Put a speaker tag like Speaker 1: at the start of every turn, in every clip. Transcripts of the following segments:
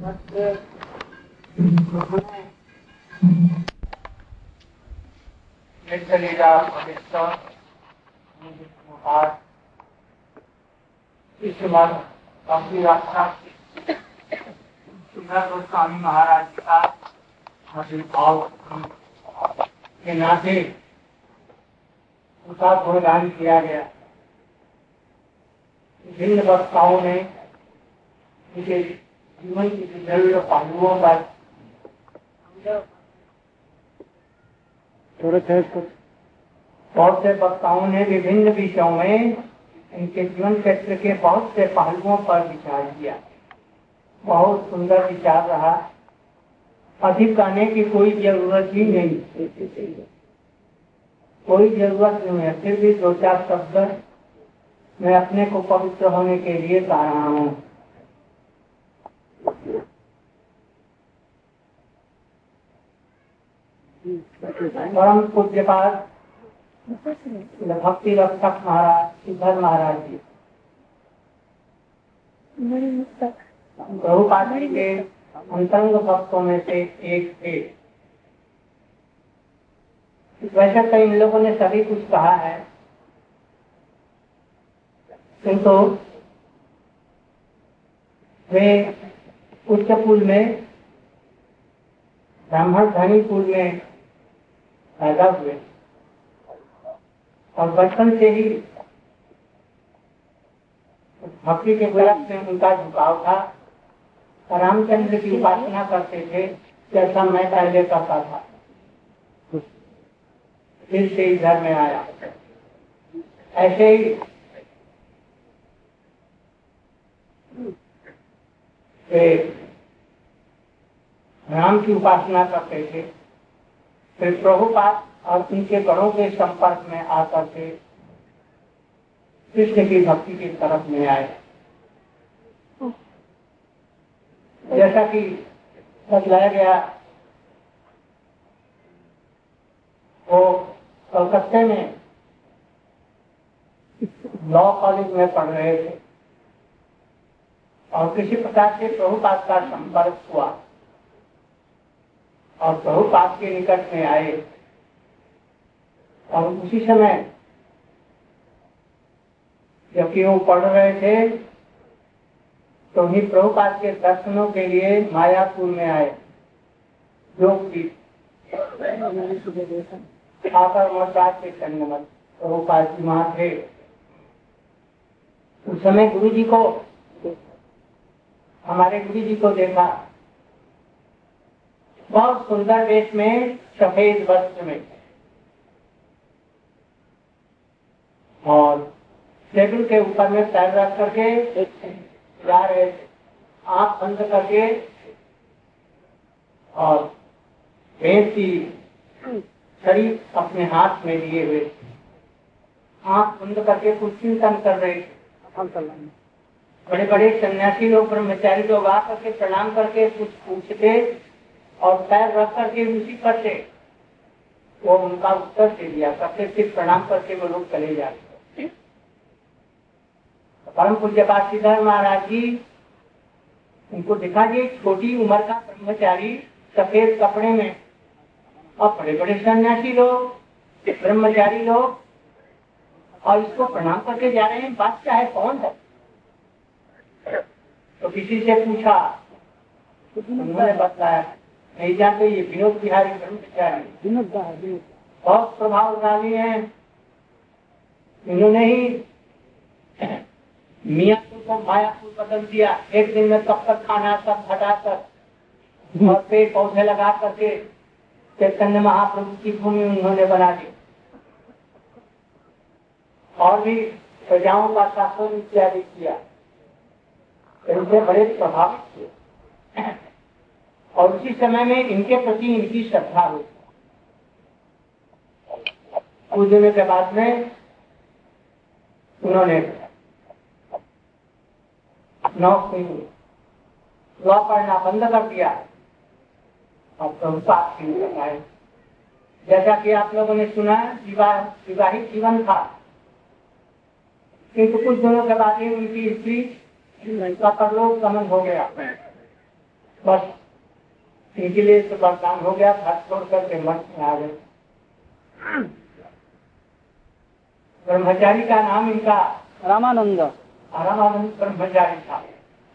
Speaker 1: इस गोस्वामी महाराज का आविर्भाव के नाते उसका गुणगान किया गया विभिन्न वक्ताओं ने उनके जीवन की विभिन्न पहलुओं पर बहुत से वक्ताओं ने विभिन्न विषयों में इनके जीवन क्षेत्र के बहुत से पहलुओं पर विचार किया। बहुत सुंदर विचार रहा। अधिक कहने की कोई ज़रूरत ही नहीं। कोई ज़रूरत नहीं है फिर भी दो चार शब्द मैं अपने को पवित्र होने के लिए कह रहा हूँ। परम पूज्य पाठ भक्ति रक्षक महाराज सिद्धर महाराज जी। प्रभुपाद के अंतरंग भक्तों में से एक थे। वैसे तो इन लोगों ने सभी कुछ कहा है, किंतु वे उच्च कुल में, ब्राह्मण धनी कुल में पैदा हुए। और बचपन से ही भक्ति के तरफ़ में उनका झुकाव था। रामचंद्र की उपासना करते थे जैसा मैं पहले करता था। फिर से इधर में आया। ऐसे ही राम की उपासना करते थे। फिर प्रभुपाद और उनके गणों के संपर्क में आकर के कृष्ण की भक्ति की तरफ़ में आए। जैसा कि बतलाया गया, वो कलकत्ते में लॉ कॉलेज में पढ़ रहे थे और किसी प्रकार से प्रभुपाद का संपर्क हुआ। और प्रभुपाद के निकट में आए। और उसी समय जबकि वो पढ़ रहे थे तो ही प्रभुपाद के दर्शनों के लिए मायापुर में आए। जो की आकर के संगमत प्रभुपाद जी वहाँ थे। उस समय गुरु जी को, हमारे गुरु जी को देखा। बहुत सुंदर वेश में सफ़ेद वस्त्र में। और टेबल के ऊपर में पैर रख करके रहे आँख बंद करके और की छड़ी अपने हाथ में लिए हुए आँख बंद करके कुछ चिंतन कर रहे बड़े बड़े सन्यासी लोग, ब्रह्मचारी लोग आ करके प्रणाम करके कुछ पूछते और पैर रख करके उसी करते वो उनका उत्तर दे दिया। करते फिर प्रणाम करके वो लोग चले जाते परम पूज्य पासीधर महाराज जी, उनको दिखा दिए छोटी उम्र का ब्रह्मचारी सफ़ेद कपड़े में, और बड़े बड़े सन्यासी लोग, ब्रह्मचारी लोग, और इसको प्रणाम करके जा रहे हैं। बात क्या है? कौन है? तो किसी से पूछा उन्होंने बताया। नहीं जानते ये विनोद बिहारी विनोद बहुत प्रभावशाली है। इन्होंने ही मियापुर को मायापुर बदल दिया। एक दिन में तब तक खाना सब हटाकर और पेड़ पौधे लगा करके चैतन्य महाप्रभु की भूमि उन्होंने बना दी। और भी प्रजाओं का शासन इत्यादि किया। इनसे बड़े प्रभावित हुए। और उसी समय में इनके प्रति इनकी श्रद्धा हुई कुछ दिनों के बाद में उन्होंने लॉ पढ़ना बंद कर दिया। और प्रभुपात जैसा कि आप लोगों ने सुना, विवाह, विवाहित जीवन था। किंतु कुछ दिनों के बाद ही उनकी स्त्री का परलोक गमन हो गया। बस इनके लिए तो बरदान हो गया घर छोड़ करके मठ में आ गए। ब्रह्मचारी का नाम इनका
Speaker 2: रामानंद।
Speaker 1: रामानंद ब्रह्मचारी था।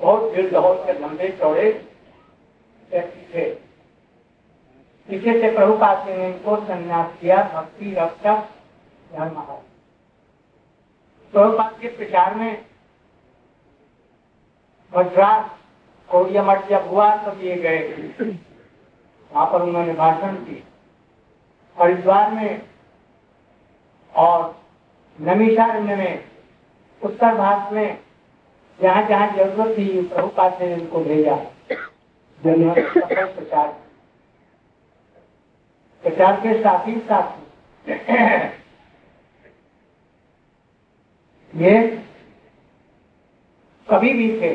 Speaker 1: बहुत भीड़ दौड़ के लंबे चौड़े व्यक्ति थे। पीछे से प्रभुपाद ने इनको संन्यास किया भक्ति रक्षक धर्म प्रभुपाद के प्रचार में मद्रास कोरिया मठ जब हुआ तब ये गए वहाँ पर उन्होंने भाषण की हरिद्वार में और नमीशारण्य में उत्तर भारत में जहाँ जहाँ ज़रूरत थी प्रभुपाद ने उनको भेजा। प्रचार प्रचार के साथ ही साथ ये कवि भी थे।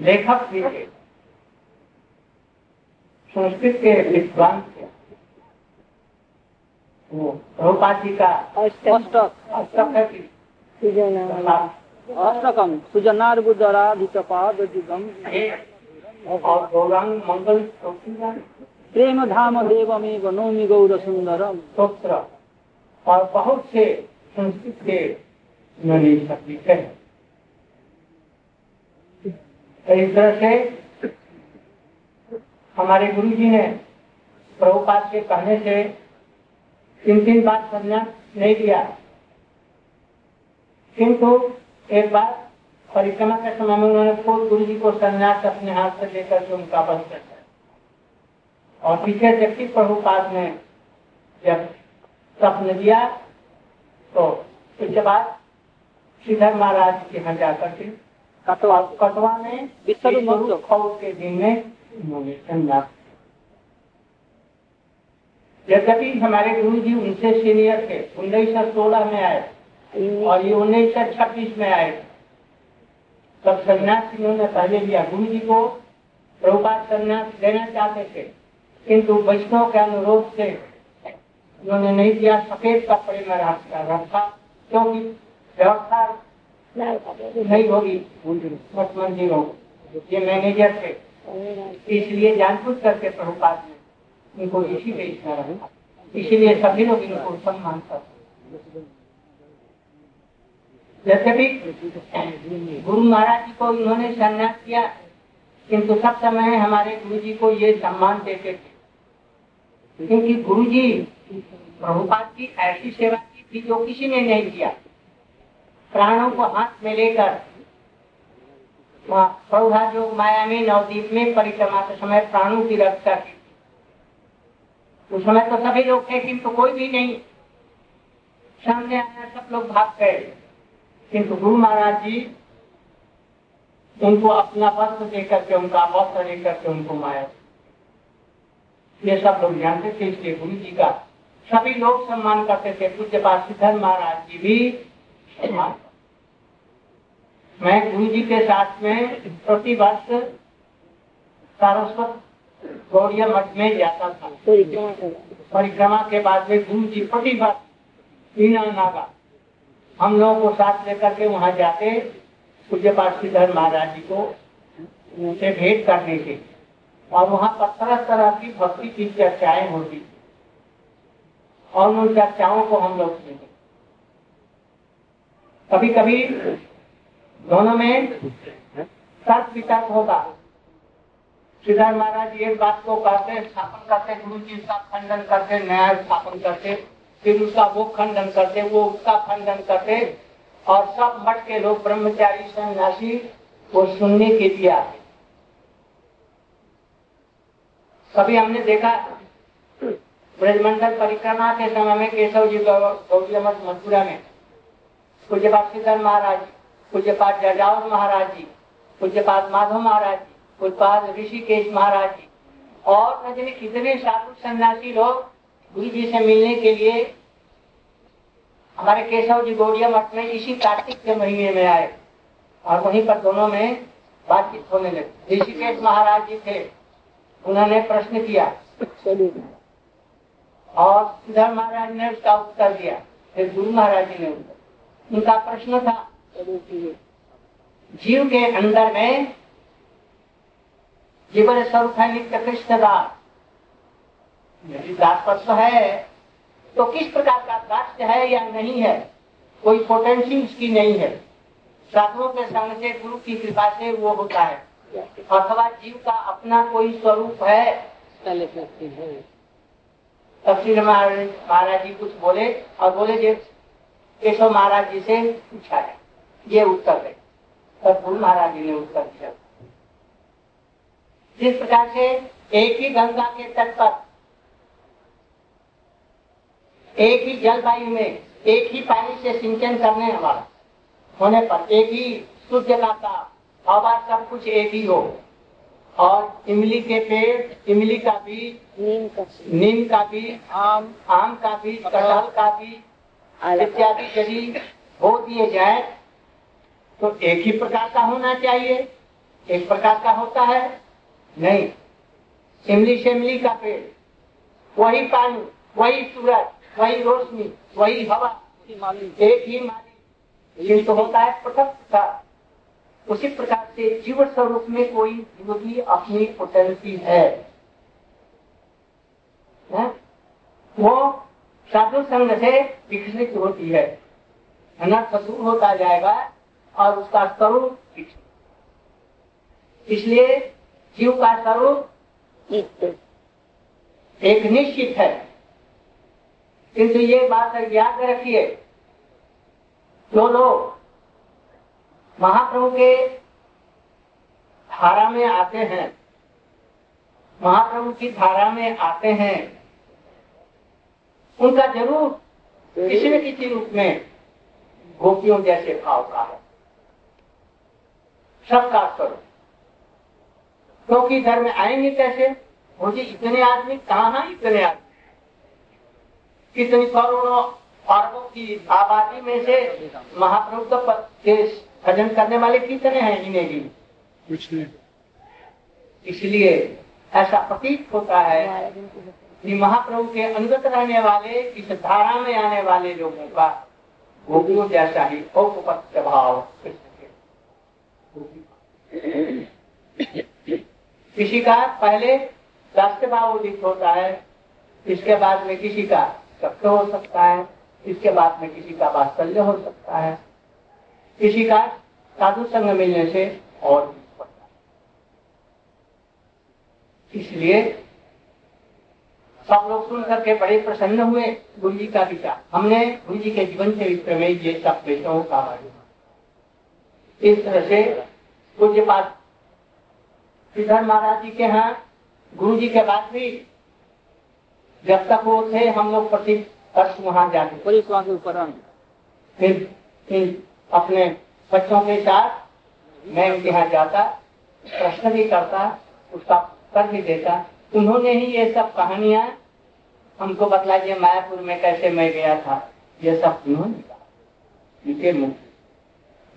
Speaker 1: लेखक भी थे संस्कृत के विद्वान थे। वो प्रभुपाद जी का
Speaker 2: अष्टक।
Speaker 1: अष्टक। है
Speaker 2: अष्टकम
Speaker 1: और गौरांग मंगल
Speaker 2: प्रेम धाम देवमेव नौमि गौर सुंदरम
Speaker 1: स्तोत्र और बहुत से संस्कृत के उन्होंने सब लिखे हैं इस तरह से हमारे गुरु जी ने प्रभुपाद के कहने से तीन तीन बार संन्यास नहीं दिया। किंतु एक बार परिक्रमा के समय में उन्होंने खुद गुरु जी को संन्यास अपने हाथ से लेकर के उनका बंद कर दिया और पीछे जबकि प्रभुपाद ने जब स्वप्न दिया तो उसके बाद श्रीधर महाराज के यहाँ जाकर के
Speaker 2: कटवा
Speaker 1: कटवा में
Speaker 2: विश्वरूप
Speaker 1: के दिन में यद्यपि हमारे गुरु जी उनसे सीनियर थे उन्नीस सौ सोलह में आए और ये उन्नीस सौ छब्बीस में आए। तब संन्यास इन्होंने पहले लिया। गुरु जी को प्रभुपाद संन्यास लेना चाहते थे किंतु वैष्णव के अनुरोध से उन्होंने नहीं दिया। सफ़ेद कपड़े में रखा क्योंकि व्यवस्था नहीं होगी। बस मंदिर होगी ये मैनेजर थे। इसलिए जानबूझ करके प्रभुपाद ने इनको इसी में रखा। इसीलिए सभी लोग इनको सम्मान करते भी गुरु महाराज जी को इन्होंने संन्यास किया, किंतु सब समय हमारे गुरु जी को ये सम्मान देते थे। क्योंकि गुरु जी प्रभुपाद की ऐसी सेवा की थी जो किसी ने नहीं किया। प्राणों को हाथ में लेकर जो माया में नवदीप में परिक्रमा के समय प्राणों की रक्षा की उस समय तो सभी लोग थे, किंतु कोई भी नहीं। सामने आया, सब लोग भाग गए। किंतु गुरु महाराज जी उनको अपना वस्त्र देकर के, उनका वस्त्र लेकर के उनको माया ये सब लोग जानते थे, इसलिए गुरु जी का सभी लोग सम्मान करते थे। पूज्य सिद्धर महाराज जी भी। मैं गुरु जी के साथ में प्रति वर्ष सारस्वत गौड़िया मठ में जाता था। परिक्रमा के बाद में गुरु जी प्रति वर्ष मीना नागा, हम लोगों को साथ लेकर के वहाँ जाते, पूज्य पाठ श्रीधर महाराज जी को उनसे भेंट करने के और वहाँ पर तरह तरह की भक्ति की चर्चाएँ होती। और उन चर्चाओं को हम लोग सुनते। कभी कभी दोनों में तर्क वितर्क होता श्रीधर महाराज एक बात को कहते स्थापन करते गुरु जी उसका खंडन करते नया स्थापन करते फिर उसका वो खंडन करते वो उसका खंडन करते और सब मठ के लोग, ब्रह्मचारी, सन्यासी, वो सुनने के लिए आते कभी हमने देखा, ब्रजमंडल परिक्रमा के समय में केशव जी गौरी मथुरा में पूज्यपात सिद्धर महाराज जी पूज्यपात जजावर महाराज जी पूज्यपात माधव महाराज जी पूज्यपात ऋषिकेश महाराज जी। और न जाने कितने साधु सन्यासी लोग गुरु जी से मिलने के लिए हमारे केशव जी गौड़िया मठ में इसी कार्तिक के महीने में आए और वहीं पर दोनों में बातचीत होने लगी। ऋषिकेश महाराज जी थे उन्होंने प्रश्न किया। और सिद्धार्थ महाराज ने उसका उत्तर दिया। फिर गुरु महाराज जी ने उत्तर उनका प्रश्न था। जीव के अंदर में जीवन स्वरूप है नित्य कृष्ण दास। यदि दासपत्व है तो किस प्रकार का दास्य है या नहीं है? कोई पोटेंशियल उसकी नहीं है। साधुओं के संग से गुरु की कृपा से वो होता है। अथवा जीव का अपना कोई स्वरूप है? तब श्री महाराज जी कुछ बोले और बोले जे केशव महाराज जी से पूछा है। ये उत्तर है। गुरु महाराज जी ने उत्तर दिया। जिस प्रकार से एक ही गंगा के तट पर एक ही जलवायु में एक ही पानी से सिंचन करने वाला होने पर एक ही शुद्ध का हवा सब कुछ एक ही हो और इमली के पेड़ इमली का बीज
Speaker 2: नीम का
Speaker 1: नीम का बीज
Speaker 2: आम
Speaker 1: आम का बीज कटहल का बीज इत्यादि यदि हो दिए जाए तो एक ही प्रकार का होना चाहिए। एक प्रकार का होता है, नहीं। इमली से इमली का पेड़, वही पानी, वही सूरज, वही रोशनी, वही हवा, एक ही माली। किंतु होता है पृथक प्रकार। उसी प्रकार से जीव स्वरूप में कोई जीव की अपनी पोटेंसी है। है? वो साधु संग से विकसित होती है। अनर्थ दूर होता जाएगा और उसका स्वरूप इसलिए जीव का स्वरूप एक निश्चित है। किंतु ये बात याद रखिए, जो लोग महाप्रभु के धारा में आते हैं, महाप्रभु की धारा में आते हैं उनका ज़रूर किसी न किसी रूप में गोपियों जैसे भाव का है। सबका स्वरूप। क्योंकि इधर में आएँगे कैसे? मुझे इतने आदमी कहाँ हैं इतने आदमी? कितनी करोड़ों अरबों की आबादी में से महाप्रभु तो के भजन करने वाले कितने हैं इन्हें भी?
Speaker 3: कुछ नहीं।
Speaker 1: इसलिए ऐसा प्रतीत होता है। कि महाप्रभु के अंगत रहने वाले, इस धारा में आने वाले लोगों का गोपियों जैसा ही औपत्य भाव किसी का पहले राष्ट्र भाव उदित होता है, इसके बाद में किसी का सत्य हो सकता है, इसके बाद में किसी का वात्सल्य हो सकता है। किसी का साधु संग मिलने से और इसलिए सब लोग सुन करके बड़े प्रसन्न हुए गुरु जी का विचार हमने गुरु जी के जीवन से प्रमेय ये सब विषयों का वर्णन इस तरह से पूज्य पाठ श्रीधर महाराज जी के यहाँ गुरु जी के बाद भी जब तक वो थे हम लोग प्रति वर्ष वहाँ जाते
Speaker 2: के
Speaker 1: फिर फिर अपने बच्चों के साथ मैं उनके यहाँ जाता प्रश्न भी करता उसका उत्तर भी देता। उन्होंने ही ये सब कहानियाँ हमको बतलाई ये मायापुर में कैसे मैं गया था। ये सब उन्होंने कहा। से।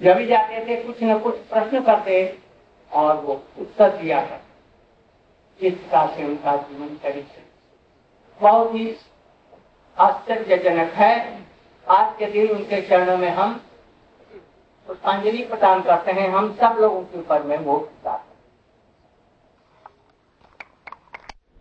Speaker 1: जब भी जाते थे, कुछ न कुछ प्रश्न करते और वो उत्तर दिया करते। इस प्रकार से उनका जीवन चरित्र। बहुत ही आश्चर्यजनक है। आज के दिन उनके चरणों में हम पुष्पांजलि प्रदान करते हैं। हम सब लोगों के ऊपर में वो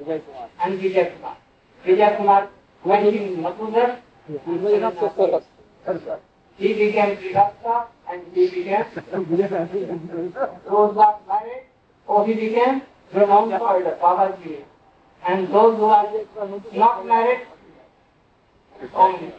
Speaker 2: Vijay Kumar
Speaker 1: and Vijay Kumar Vijay Kumar when he Madhudar he became Srivastava and he became those got married or he became renowned for the Babaji and those who are not married only.